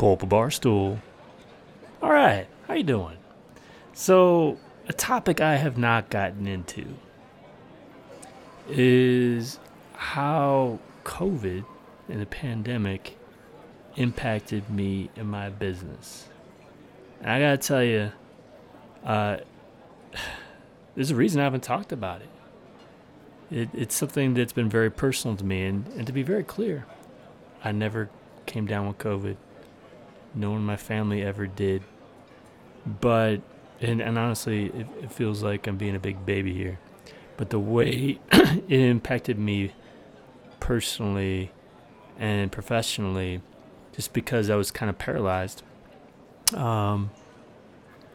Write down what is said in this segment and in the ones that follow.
Pull up a bar stool. All right, how you doing? So, a topic I have not gotten into is how COVID and the pandemic impacted me and my business. And I gotta tell you, uh, there's a reason I haven't talked about it. it. It's something that's been very personal to me, and, and to be very clear, I never came down with COVID. No one in my family ever did. But, and, and honestly, it, it feels like I'm being a big baby here. But the way it impacted me personally and professionally, just because I was kind of paralyzed, um,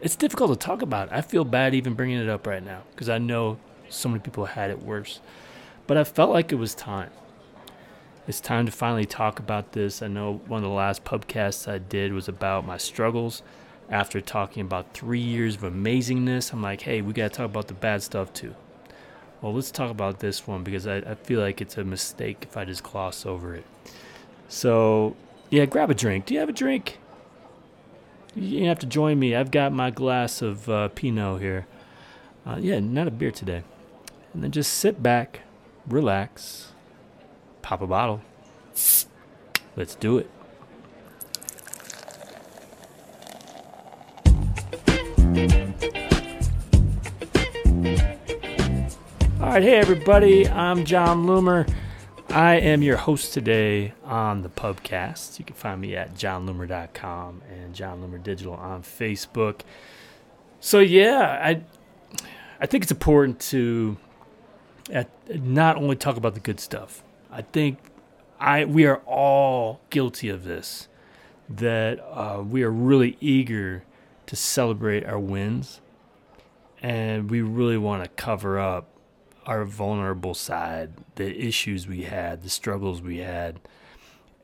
it's difficult to talk about. I feel bad even bringing it up right now because I know so many people had it worse. But I felt like it was time. It's time to finally talk about this. I know one of the last podcasts I did was about my struggles. After talking about three years of amazingness, I'm like, hey, we got to talk about the bad stuff too. Well, let's talk about this one because I, I feel like it's a mistake if I just gloss over it. So, yeah, grab a drink. Do you have a drink? You have to join me. I've got my glass of uh, Pinot here. Uh, yeah, not a beer today. And then just sit back, relax, pop a bottle. Let's do it. All right, hey everybody, I'm Jon Loomer. I am your host today on the pubcast. You can find me at jonloomer.com and Jon Loomer Digital on Facebook. So yeah, I I think it's important to at, not only talk about the good stuff. I think I we are all guilty of this. That uh, we are really eager to celebrate our wins, and we really want to cover up our vulnerable side, the issues we had, the struggles we had.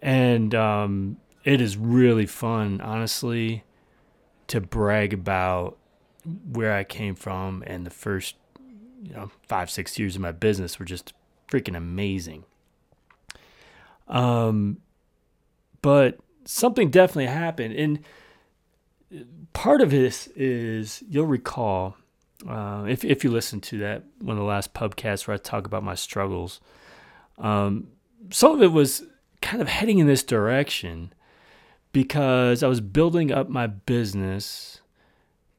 And um, it is really fun, honestly, to brag about where I came from and the first, you know, five, six years of my business were just freaking amazing. Um, but something definitely happened. And part of this is, you'll recall, uh, if if you listen to that one of the last pubcasts where I talk about my struggles, um, some of it was kind of heading in this direction because I was building up my business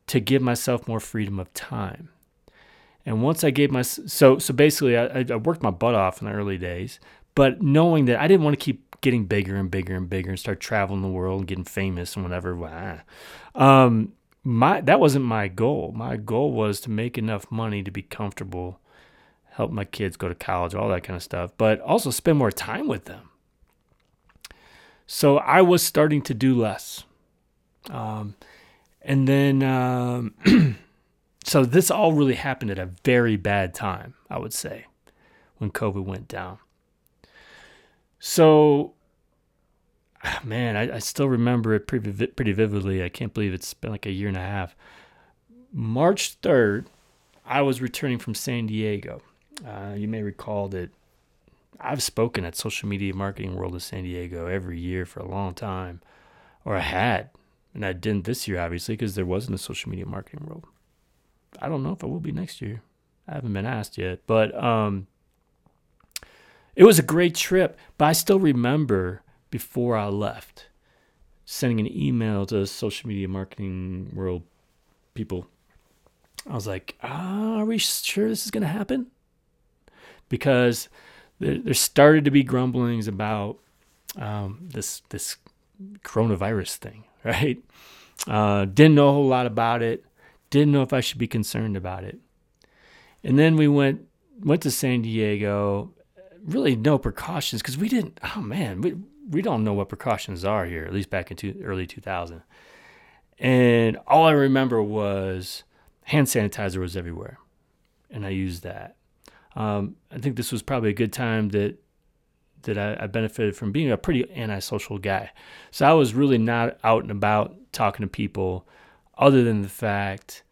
to give myself more freedom of time. And once I gave my so so basically I, I worked my butt off in the early days, but knowing that I didn't want to keep getting bigger and bigger and bigger and start traveling the world and getting famous and whatever. Um, my that wasn't my goal. My goal was to make enough money to be comfortable, help my kids go to college, all that kind of stuff, but also spend more time with them. So I was starting to do less. Um, and then, um, so this all really happened at a very bad time, I would say, when COVID went down. So man, I, I still remember it pretty, pretty vividly. I can't believe it's been like a year and a half. March 3rd, I was returning from San Diego. Uh, you may recall that I've spoken at Social Media Marketing World of San Diego every year for a long time, or I had. And I didn't this year, obviously, because there wasn't a Social Media Marketing World. I don't know if I will be next year. I haven't been asked yet. But um, it was a great trip. But I still remember before I left, sending an email to social media marketing world people. I was like, ah, are we sure this is going to happen? Because there, there, started to be grumblings about um, this this coronavirus thing, right? Uh, didn't know a whole lot about it. Didn't know if I should be concerned about it. And then we went went to San Diego. Really, no precautions because we didn't. Oh man, we we don't know what precautions are here, at least back in two, early 2000. And all I remember was hand sanitizer was everywhere, and I used that. Um, I think this was probably a good time that that I, I, benefited from being a pretty antisocial guy. So I was really not out and about talking to people, other than the fact,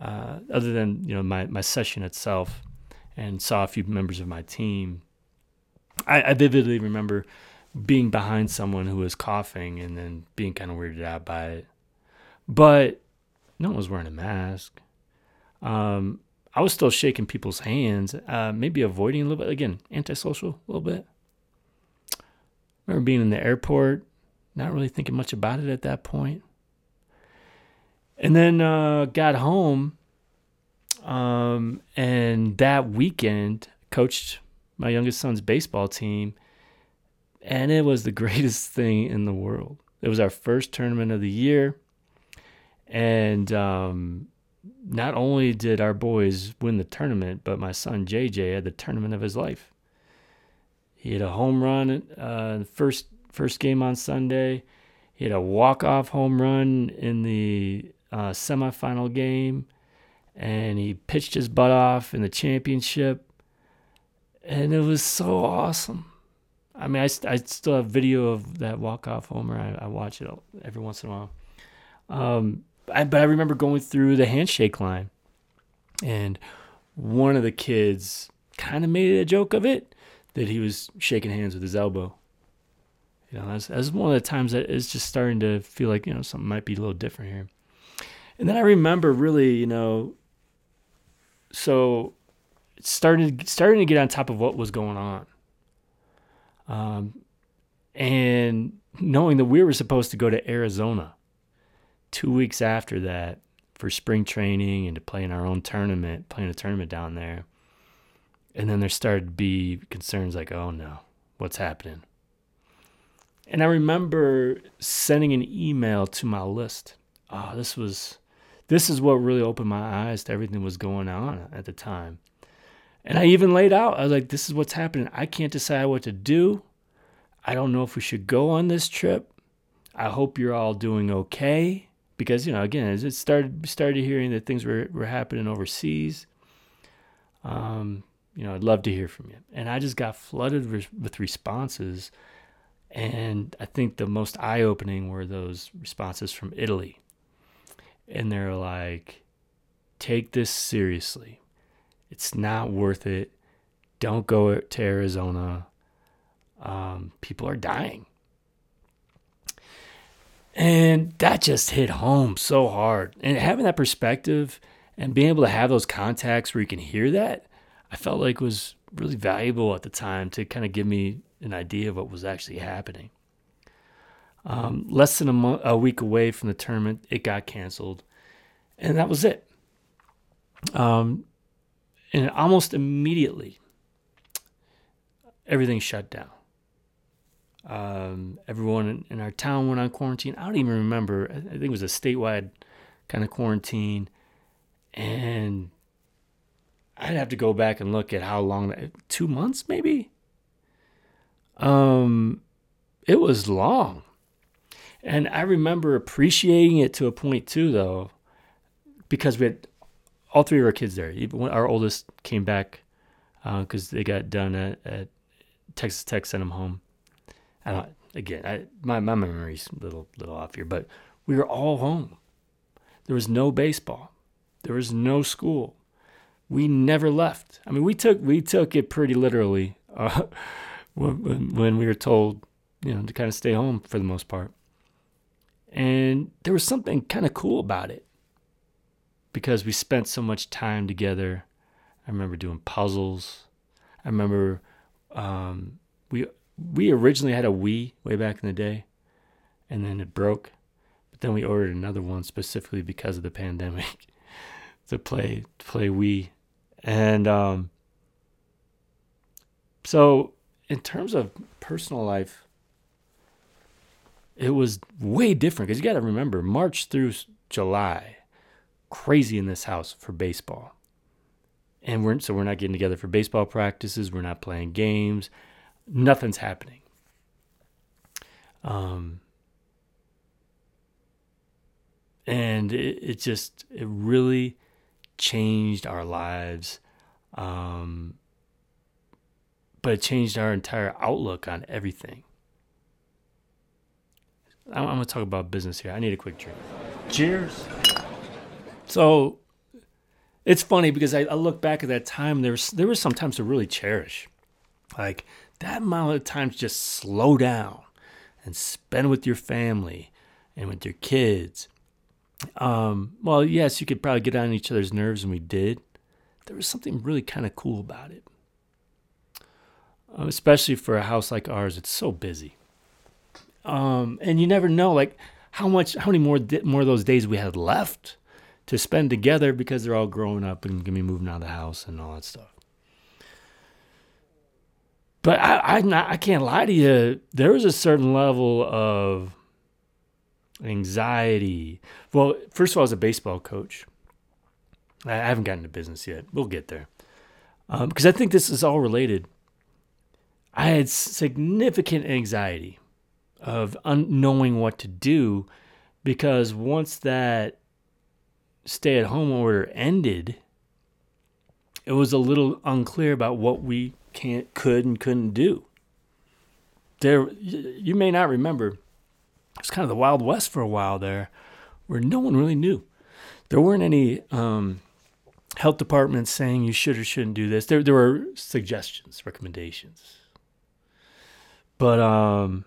uh, other than you know my my session itself, and saw a few members of my team. I, I vividly remember being behind someone who was coughing and then being kind of weirded out by it. But no one was wearing a mask. Um, I was still shaking people's hands, uh, maybe avoiding a little bit. Again, antisocial a little bit. remember being in the airport, not really thinking much about it at that point. And then uh, got home, um, and that weekend coached my youngest son's baseball team, and it was the greatest thing in the world. It was our first tournament of the year, and um, not only did our boys win the tournament, but my son JJ had the tournament of his life. He had a home run uh, first first game on Sunday. He had a walk off home run in the uh, semifinal game, and he pitched his butt off in the championship, and it was so awesome. I mean, I, I still have video of that walk off homer. I, I watch it every once in a while. Um, I, but I remember going through the handshake line, and one of the kids kind of made a joke of it that he was shaking hands with his elbow. You know, that's, that's one of the times that it's just starting to feel like you know something might be a little different here. And then I remember really, you know, so started starting to get on top of what was going on, um, and knowing that we were supposed to go to Arizona two weeks after that for spring training and to play in our own tournament, playing a tournament down there. And then there started to be concerns like, oh no, what's happening? And I remember sending an email to my list. Oh, this was this is what really opened my eyes to everything that was going on at the time. And I even laid out, I was like, this is what's happening. I can't decide what to do. I don't know if we should go on this trip. I hope you're all doing okay because you know again as it started started hearing that things were, were happening overseas um, you know i'd love to hear from you and i just got flooded with, with responses and i think the most eye-opening were those responses from italy and they're like take this seriously it's not worth it don't go to arizona um, people are dying and that just hit home so hard. And having that perspective and being able to have those contacts where you can hear that, I felt like was really valuable at the time to kind of give me an idea of what was actually happening. Um, less than a, a week away from the tournament, it got canceled, and that was it. Um, and almost immediately, everything shut down. Um, everyone in, our town went on quarantine. I don't even remember. I think it was a statewide kind of quarantine. And I'd have to go back and look at how long that, two months maybe? Um, it was long. And I remember appreciating it to a point too, though, because we had all three of our kids there. Even when our oldest came back because uh, they got done at, at Texas Tech, sent them home. I again, I, my, my memory's a little, little off here, but we were all home. There was no baseball. There was no school. We never left. I mean, we took, we took it pretty literally uh, when, when we were told, you know, to kind of stay home for the most part. And there was something kind of cool about it because we spent so much time together. I remember doing puzzles. I remember um, we we originally had a Wii way back in the day, and then it broke. But then we ordered another one specifically because of the pandemic to play to play Wii, and um, so in terms of personal life, it was way different because you got to remember March through July, crazy in this house for baseball. And we're so we're not getting together for baseball practices. We're not playing games nothing's happening. Um, and it, it just it really changed our lives um, but it changed our entire outlook on everything i'm, I'm to talk about business here i need a quick drink cheers so it's funny because I, I look back at that time there was there were some times to really cherish Like that amount of time to just slow down and spend with your family and with your kids. Um, well, yes, you could probably get on each other's nerves, and we did. There was something really kind of cool about it, um, especially for a house like ours. It's so busy, um, and you never know, like how much, how many more more of those days we had left to spend together because they're all growing up and gonna be moving out of the house and all that stuff. But I, I, not, I can't lie to you. There was a certain level of anxiety. Well, first of all, as a baseball coach, I haven't gotten into business yet. We'll get there. Because um, I think this is all related. I had significant anxiety of unknowing what to do because once that stay at home order ended, it was a little unclear about what we can't, could, and couldn't do. There, you may not remember, it was kind of the Wild West for a while there, where no one really knew. There weren't any um, health departments saying you should or shouldn't do this. There, there were suggestions, recommendations, but um,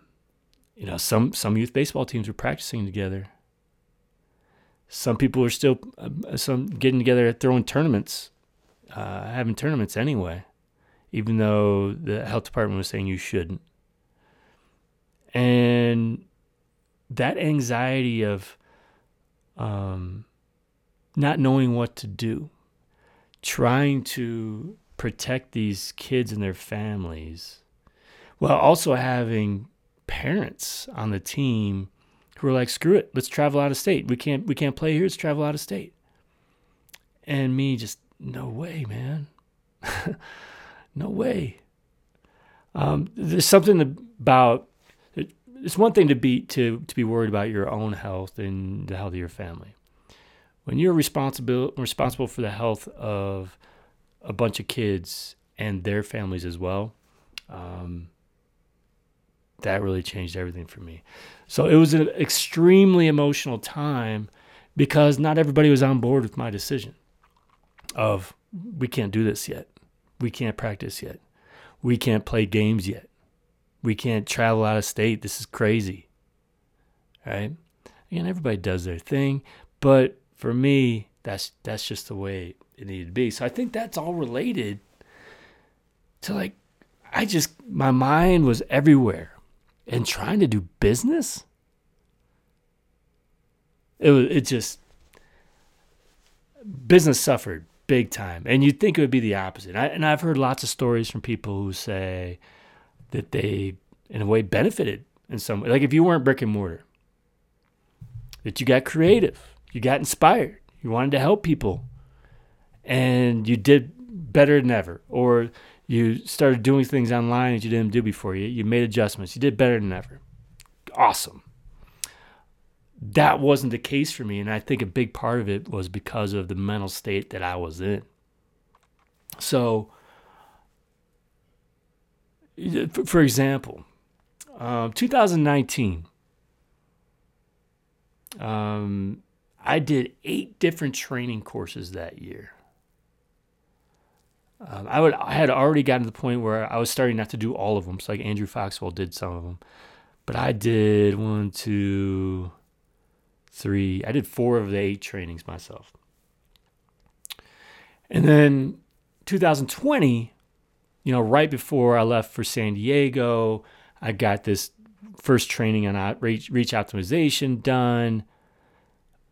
you know, some some youth baseball teams were practicing together. Some people are still uh, some getting together throwing tournaments, uh, having tournaments anyway even though the health department was saying you shouldn't. And that anxiety of um, not knowing what to do, trying to protect these kids and their families, while also having parents on the team who are like, "Screw it, let's travel out of state. We can't we can't play here. Let's travel out of state." And me just, no way, man. No way. Um, there's something about it's one thing to be to to be worried about your own health and the health of your family. When you're responsible responsible for the health of a bunch of kids and their families as well, um, that really changed everything for me. So it was an extremely emotional time because not everybody was on board with my decision of we can't do this yet we can't practice yet. We can't play games yet. We can't travel out of state. This is crazy. Right? Again, everybody does their thing, but for me, that's that's just the way it needed to be. So I think that's all related to like I just my mind was everywhere and trying to do business. It was it just business suffered big time. And you'd think it would be the opposite. I, and I've heard lots of stories from people who say that they, in a way, benefited in some way. Like if you weren't brick and mortar, that you got creative, you got inspired, you wanted to help people, and you did better than ever. Or you started doing things online that you didn't do before. You, you made adjustments, you did better than ever. Awesome that wasn't the case for me. And I think a big part of it was because of the mental state that I was in. So, for example, um, 2019, um, I did eight different training courses that year. Um, I would I had already gotten to the point where I was starting not to do all of them. So like Andrew Foxwell did some of them, but I did one, two, three, I did four of the eight trainings myself. And then 2020, you know, right before I left for San Diego, I got this first training on reach, reach optimization done.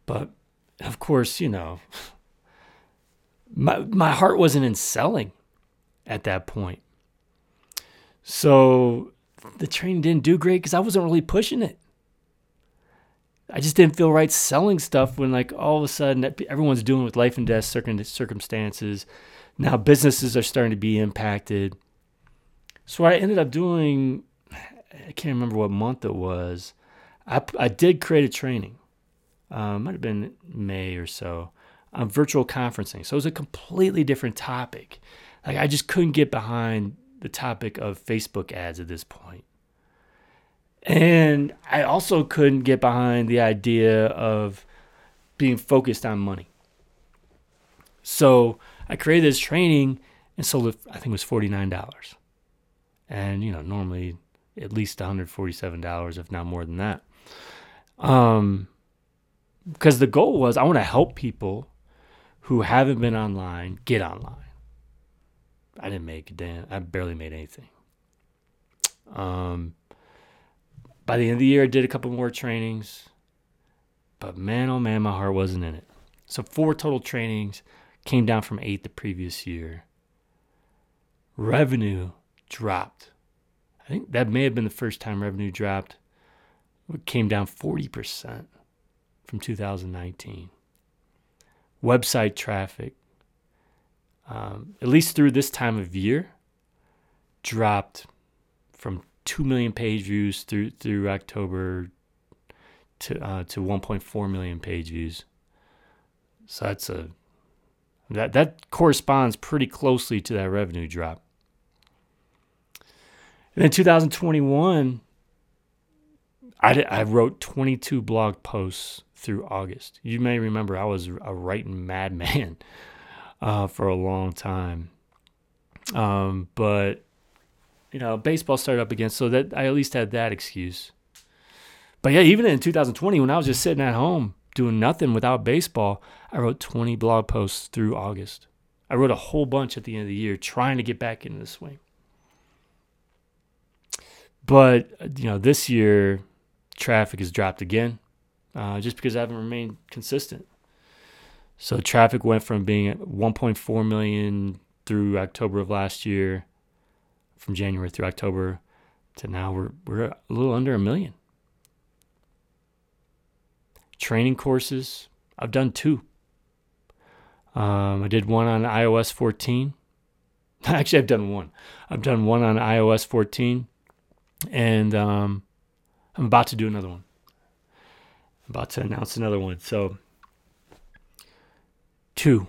But of course, you know, my, my heart wasn't in selling at that point. So the training didn't do great because I wasn't really pushing it. I just didn't feel right selling stuff when like all of a sudden everyone's dealing with life and death circumstances. Now businesses are starting to be impacted. So I ended up doing, I can't remember what month it was. I, I did create a training. Um, might have been May or so on virtual conferencing. So it was a completely different topic. Like I just couldn't get behind the topic of Facebook ads at this point. And I also couldn't get behind the idea of being focused on money. So I created this training and sold it, I think it was $49. and you know normally at least $147 if not more than that um because the goal was i want to help people who haven't been online get online. I didn't make a damn i barely made anything. Um by the end of the year i did a couple more trainings but man oh man my heart wasn't in it. So four total trainings came down from eight the previous year. Revenue dropped. I think that may have been the first time revenue dropped. It came down 40% from 2019. Website traffic, um, at least through this time of year, dropped from 2 million page views through through October to uh, to 1.4 million page views. So that's a that that corresponds pretty closely to that revenue drop. And in 2021, I, I wrote 22 blog posts through August. You may remember I was a writing madman uh, for a long time. Um, but, you know, baseball started up again, so that I at least had that excuse. But yeah, even in 2020, when I was just sitting at home doing nothing without baseball, I wrote 20 blog posts through August. I wrote a whole bunch at the end of the year trying to get back into the swing. But you know, this year traffic has dropped again, uh, just because I haven't remained consistent. So traffic went from being at 1.4 million through October of last year, from January through October, to now we're we're a little under a million. Training courses, I've done two. Um, I did one on iOS 14. Actually, I've done one. I've done one on iOS 14 and um, I'm about to do another one. About to announce another one. So two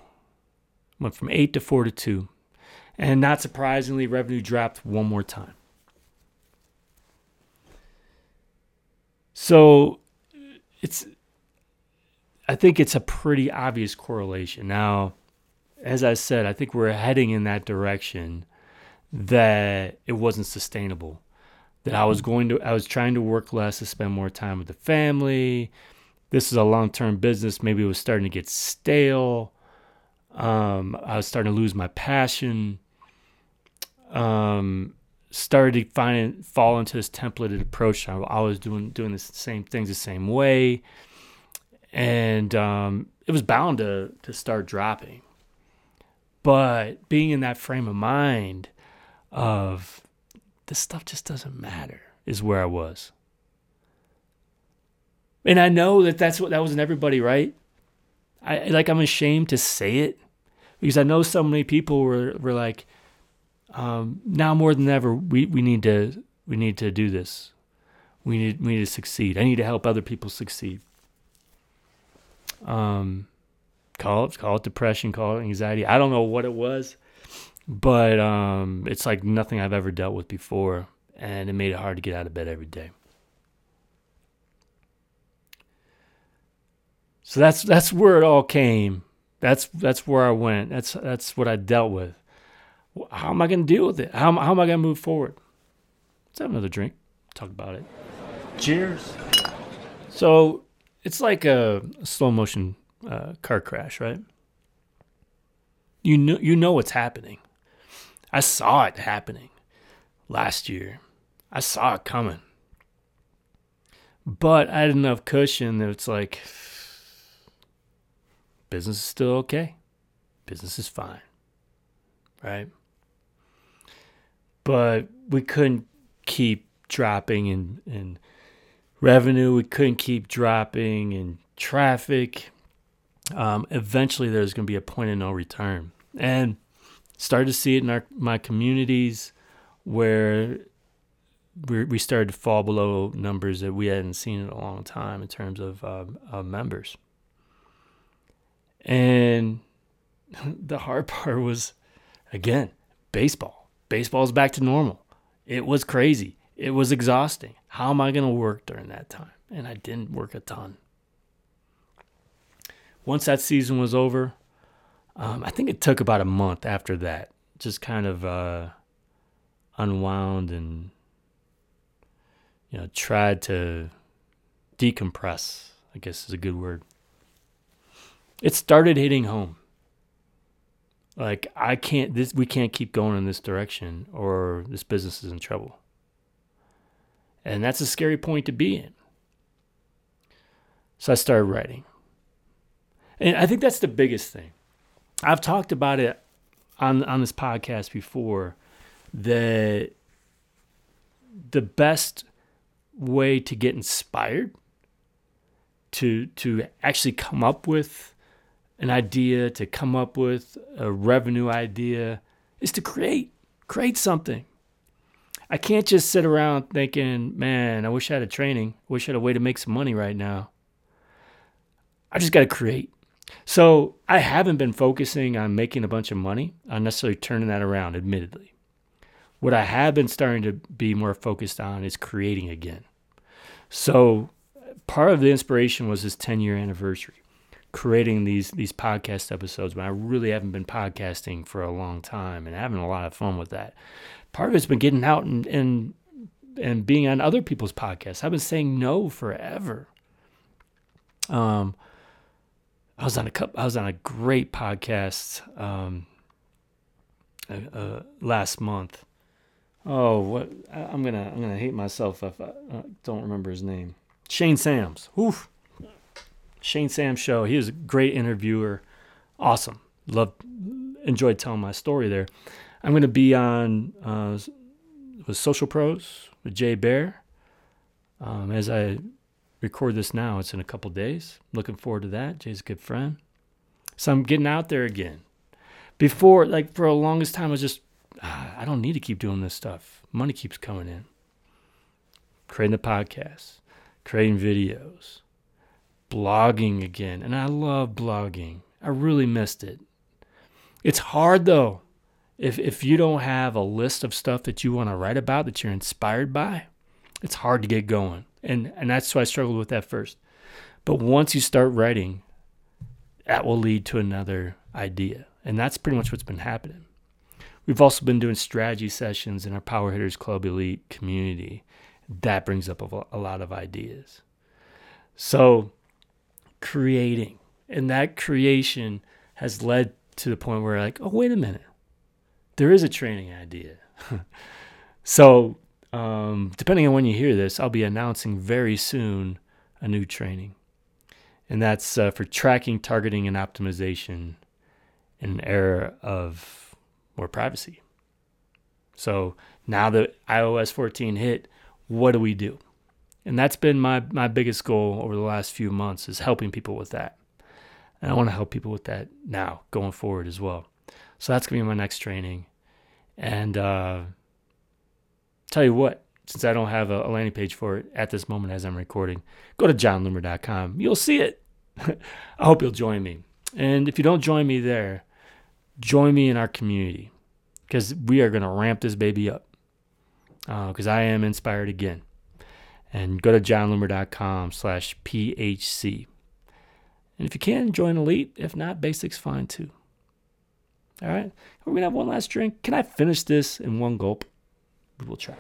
went from eight to four to two, and not surprisingly, revenue dropped one more time. So it's I think it's a pretty obvious correlation. Now, as I said, I think we're heading in that direction that it wasn't sustainable that I was going to I was trying to work less to spend more time with the family. This is a long-term business. Maybe it was starting to get stale. Um, I was starting to lose my passion. Um, started to find fall into this templated approach. I, I was doing doing the same things the same way, and um, it was bound to to start dropping. But being in that frame of mind of this stuff just doesn't matter, is where I was. And I know that that's what that wasn't everybody, right? I like I'm ashamed to say it because I know so many people were were like, um, now more than ever, we, we need to we need to do this. We need we need to succeed. I need to help other people succeed. Um, call it call it depression, call it anxiety. I don't know what it was but um, it's like nothing I've ever dealt with before, and it made it hard to get out of bed every day. So that's that's where it all came. That's that's where I went. That's that's what I dealt with. How am I going to deal with it? How, how am I going to move forward? Let's have another drink. Talk about it. Cheers. So it's like a, slow motion uh, car crash, right? You know you know what's happening. I saw it happening last year. I saw it coming. But I had enough cushion that it's like business is still okay. Business is fine. Right? But we couldn't keep dropping in, in revenue. We couldn't keep dropping in traffic. Um, eventually, there's going to be a point of no return. And started to see it in our my communities where we started to fall below numbers that we hadn't seen in a long time in terms of uh, uh, members. And the hard part was, again, baseball. Baseball's back to normal. It was crazy. It was exhausting. How am I going to work during that time? And I didn't work a ton. Once that season was over, um, I think it took about a month after that, just kind of uh, unwound and you know tried to decompress. I guess is a good word. It started hitting home. Like I can't this we can't keep going in this direction or this business is in trouble. And that's a scary point to be in. So I started writing. And I think that's the biggest thing. I've talked about it on on this podcast before that the best way to get inspired to to actually come up with an idea, to come up with a revenue idea is to create create something. I can't just sit around thinking, man, I wish I had a training. I wish I had a way to make some money right now. I just got to create. So I haven't been focusing on making a bunch of money, on necessarily turning that around, admittedly. What I have been starting to be more focused on is creating again. So part of the inspiration was this 10 year anniversary, creating these these podcast episodes when I really haven't been podcasting for a long time and having a lot of fun with that. Part of it's been getting out and and and being on other people's podcasts. I've been saying no forever. Um, I was on a I was on a great podcast um, uh, uh, last month. Oh, what I'm gonna I'm gonna hate myself if I don't remember his name. Shane Sams. Oof. Shane Sams show. He was a great interviewer. Awesome. Loved enjoyed telling my story there. I'm gonna be on uh, with Social Pros with Jay Baer. Um, as I record this now. It's in a couple days. Looking forward to that. Jay's a good friend. So I'm getting out there again. Before, like for the longest time, I was just, ah, I don't need to keep doing this stuff. Money keeps coming in. Creating the podcast, creating videos, blogging again. And I love blogging. I really missed it. It's hard though. If, if you don't have a list of stuff that you want to write about that you're inspired by, it's hard to get going. And and that's why I struggled with that first. But once you start writing, that will lead to another idea. And that's pretty much what's been happening. We've also been doing strategy sessions in our Power Hitters Club Elite community. That brings up a, lot of ideas. So, creating, and that creation has led to the point where, like, oh, wait a minute, there is a training idea. so, um, depending on when you hear this, I'll be announcing very soon a new training. And that's uh, for tracking, targeting, and optimization in an era of more privacy. So now that iOS 14 hit, what do we do? And that's been my, my biggest goal over the last few months is helping people with that. And I want to help people with that now, going forward as well. So that's going to be my next training. And uh, Tell you what, since I don't have a, a landing page for it at this moment as I'm recording, go to jonloomer.com. You'll see it. I hope you'll join me. And if you don't join me there, join me in our community because we are going to ramp this baby up because uh, I am inspired again. And go to jonloomer.com slash PHC. And if you can, join Elite. If not, Basic's fine too. All right. We're going to have one last drink. Can I finish this in one gulp? We will try.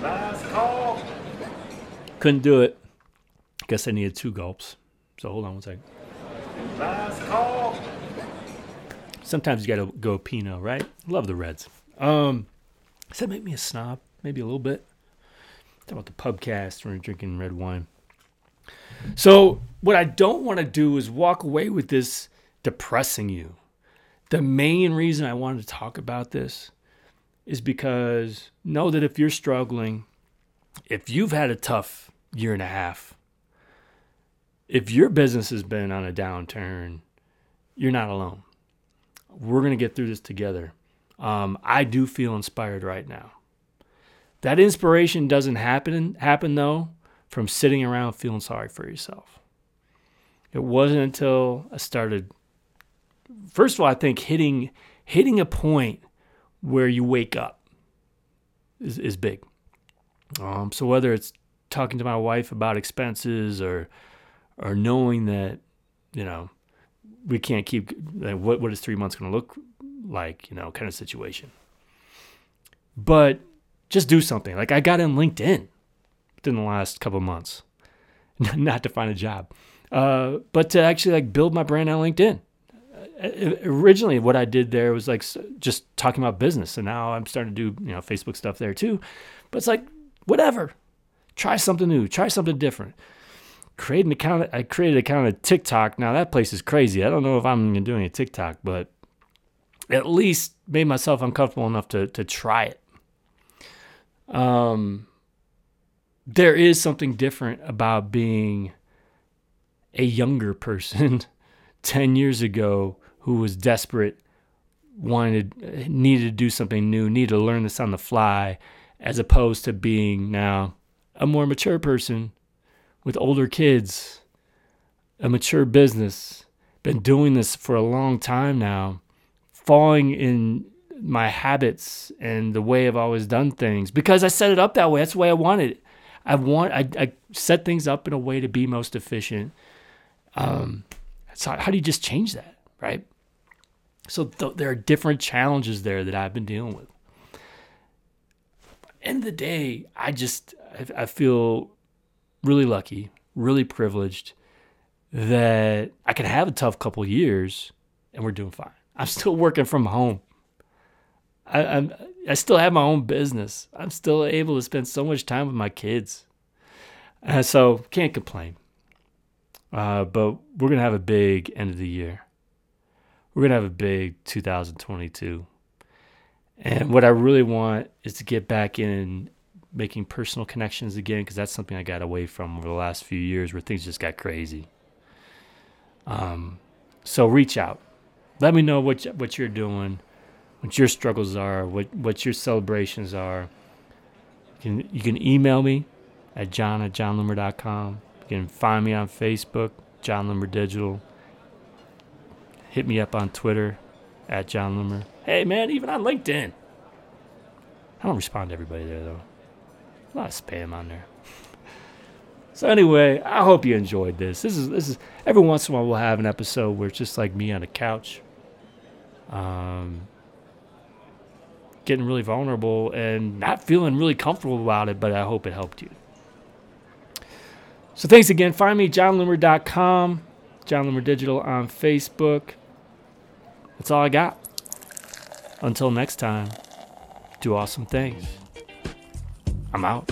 Last call. Couldn't do it. Guess I needed two gulps. So hold on one second. Last call. Sometimes you gotta go Pinot, right? Love the reds. Um, does that make me a snob? Maybe a little bit. Talk about the pubcast when we're drinking red wine. So what I don't want to do is walk away with this depressing you. The main reason I wanted to talk about this is because know that if you're struggling, if you've had a tough year and a half, if your business has been on a downturn, you're not alone. We're going to get through this together. Um, I do feel inspired right now. That inspiration doesn't happen happen though from sitting around feeling sorry for yourself. It wasn't until I started first of all I think hitting hitting a point where you wake up is, is big. Um, so whether it's talking to my wife about expenses or or knowing that you know we can't keep what what is three months going to look like you know kind of situation but just do something. Like I got in LinkedIn within the last couple months, not to find a job, uh, but to actually like build my brand on LinkedIn. Uh, originally, what I did there was like just talking about business, and now I'm starting to do you know Facebook stuff there too. But it's like whatever, try something new, try something different. Create an account. I created an account of TikTok. Now that place is crazy. I don't know if I'm doing a TikTok, but at least made myself uncomfortable enough to to try it. Um, there is something different about being a younger person 10 years ago who was desperate, wanted, needed to do something new, needed to learn this on the fly, as opposed to being now a more mature person with older kids, a mature business, been doing this for a long time now, falling in my habits and the way I've always done things because I set it up that way. That's the way I wanted it. I want I, I set things up in a way to be most efficient. Um, so how do you just change that, right? So th- there are different challenges there that I've been dealing with. End of the day, I just I, I feel really lucky, really privileged that I can have a tough couple years and we're doing fine. I'm still working from home. I, I'm I still have my own business. I'm still able to spend so much time with my kids. Uh, so can't complain. Uh, but we're gonna have a big end of the year. We're gonna have a big 2022. And what I really want is to get back in making personal connections again because that's something I got away from over the last few years where things just got crazy. Um, so reach out. Let me know what what you're doing what your struggles are, what, what your celebrations are. You can, you can email me at jon at jonloomer.com. You can find me on Facebook, Jon Loomer Digital. Hit me up on Twitter at Jon Loomer. Hey, man, even on LinkedIn. I don't respond to everybody there, though. A lot of spam on there. So anyway, I hope you enjoyed this. This is this is every once in a while we'll have an episode where it's just like me on a couch. Um, getting really vulnerable and not feeling really comfortable about it, but I hope it helped you. So thanks again. Find me jonloomer.com, Jon Loomer Digital on Facebook. That's all I got. Until next time, do awesome things. I'm out.